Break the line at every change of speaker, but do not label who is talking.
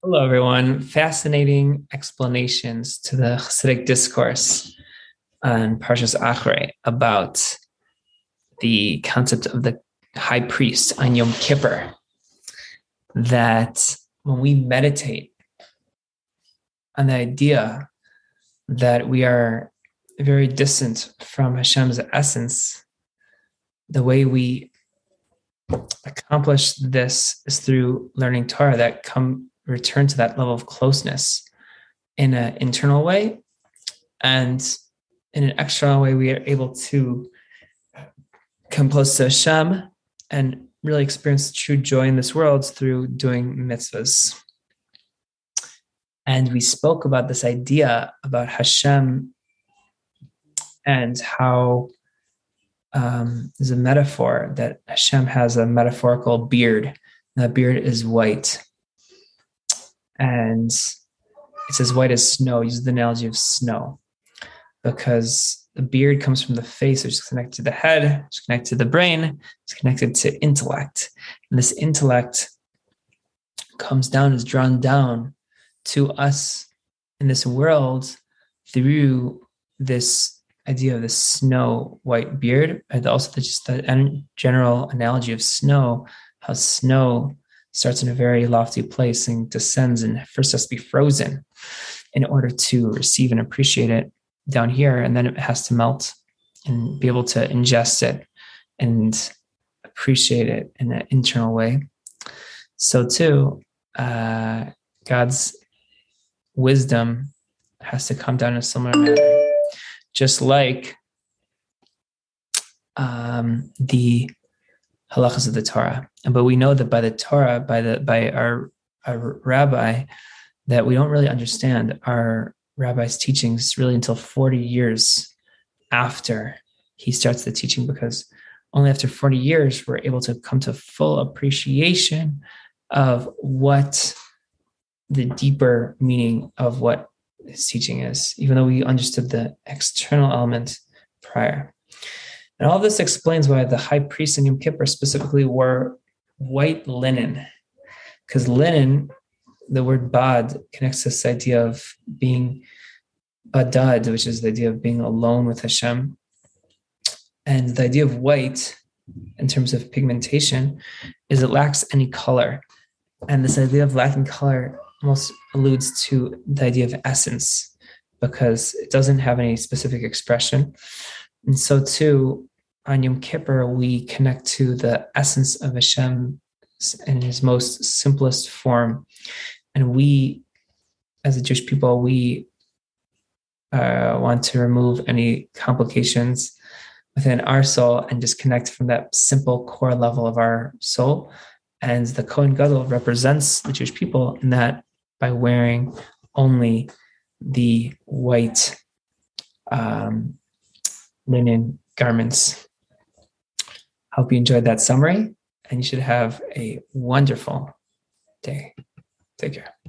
Hello, everyone. Fascinating explanations to the Hasidic discourse on Parshas Achrei about the concept of the high priest on Yom Kippur. That when we meditate on the idea that we are very distant from Hashem's essence, the way we accomplish this is through learning Torah that come return to that level of closeness in an internal way and in an external way we are able to come close to Hashem and really experience true joy in this world through doing mitzvahs. And we spoke about this idea about Hashem and how um, there's a metaphor that Hashem has a metaphorical beard. That beard is white. And it's as white as snow. Use the analogy of snow because the beard comes from the face, which is connected to the head, it's connected to the brain, it's connected to intellect. And this intellect comes down, is drawn down to us in this world through this idea of the snow white beard, and also the, just the general analogy of snow, how snow starts in a very lofty place and descends and first has to be frozen in order to receive and appreciate it down here. And then it has to melt and be able to ingest it and appreciate it in an internal way. So, too, uh, God's wisdom has to come down in a similar manner just like um, the halachas of the Torah. But we know that by the Torah, by the by our, our rabbi, that we don't really understand our rabbi's teachings really until 40 years after he starts the teaching, because only after 40 years we're able to come to full appreciation of what the deeper meaning of what his teaching is, even though we understood the external element prior. And all this explains why the high priest in Yom Kippur specifically wore white linen, because linen, the word bad, connects to this idea of being badad, which is the idea of being alone with Hashem. And the idea of white, in terms of pigmentation, is it lacks any color. And this idea of lacking color almost alludes to the idea of essence because it doesn't have any specific expression. And so, too, on Yom Kippur, we connect to the essence of Hashem in his most simplest form. And we, as a Jewish people, we uh, want to remove any complications within our soul and just connect from that simple core level of our soul. And the Kohen Gadol represents the Jewish people in that by wearing only the white um, linen garments. Hope you enjoyed that summary, and you should have a wonderful day. Take care.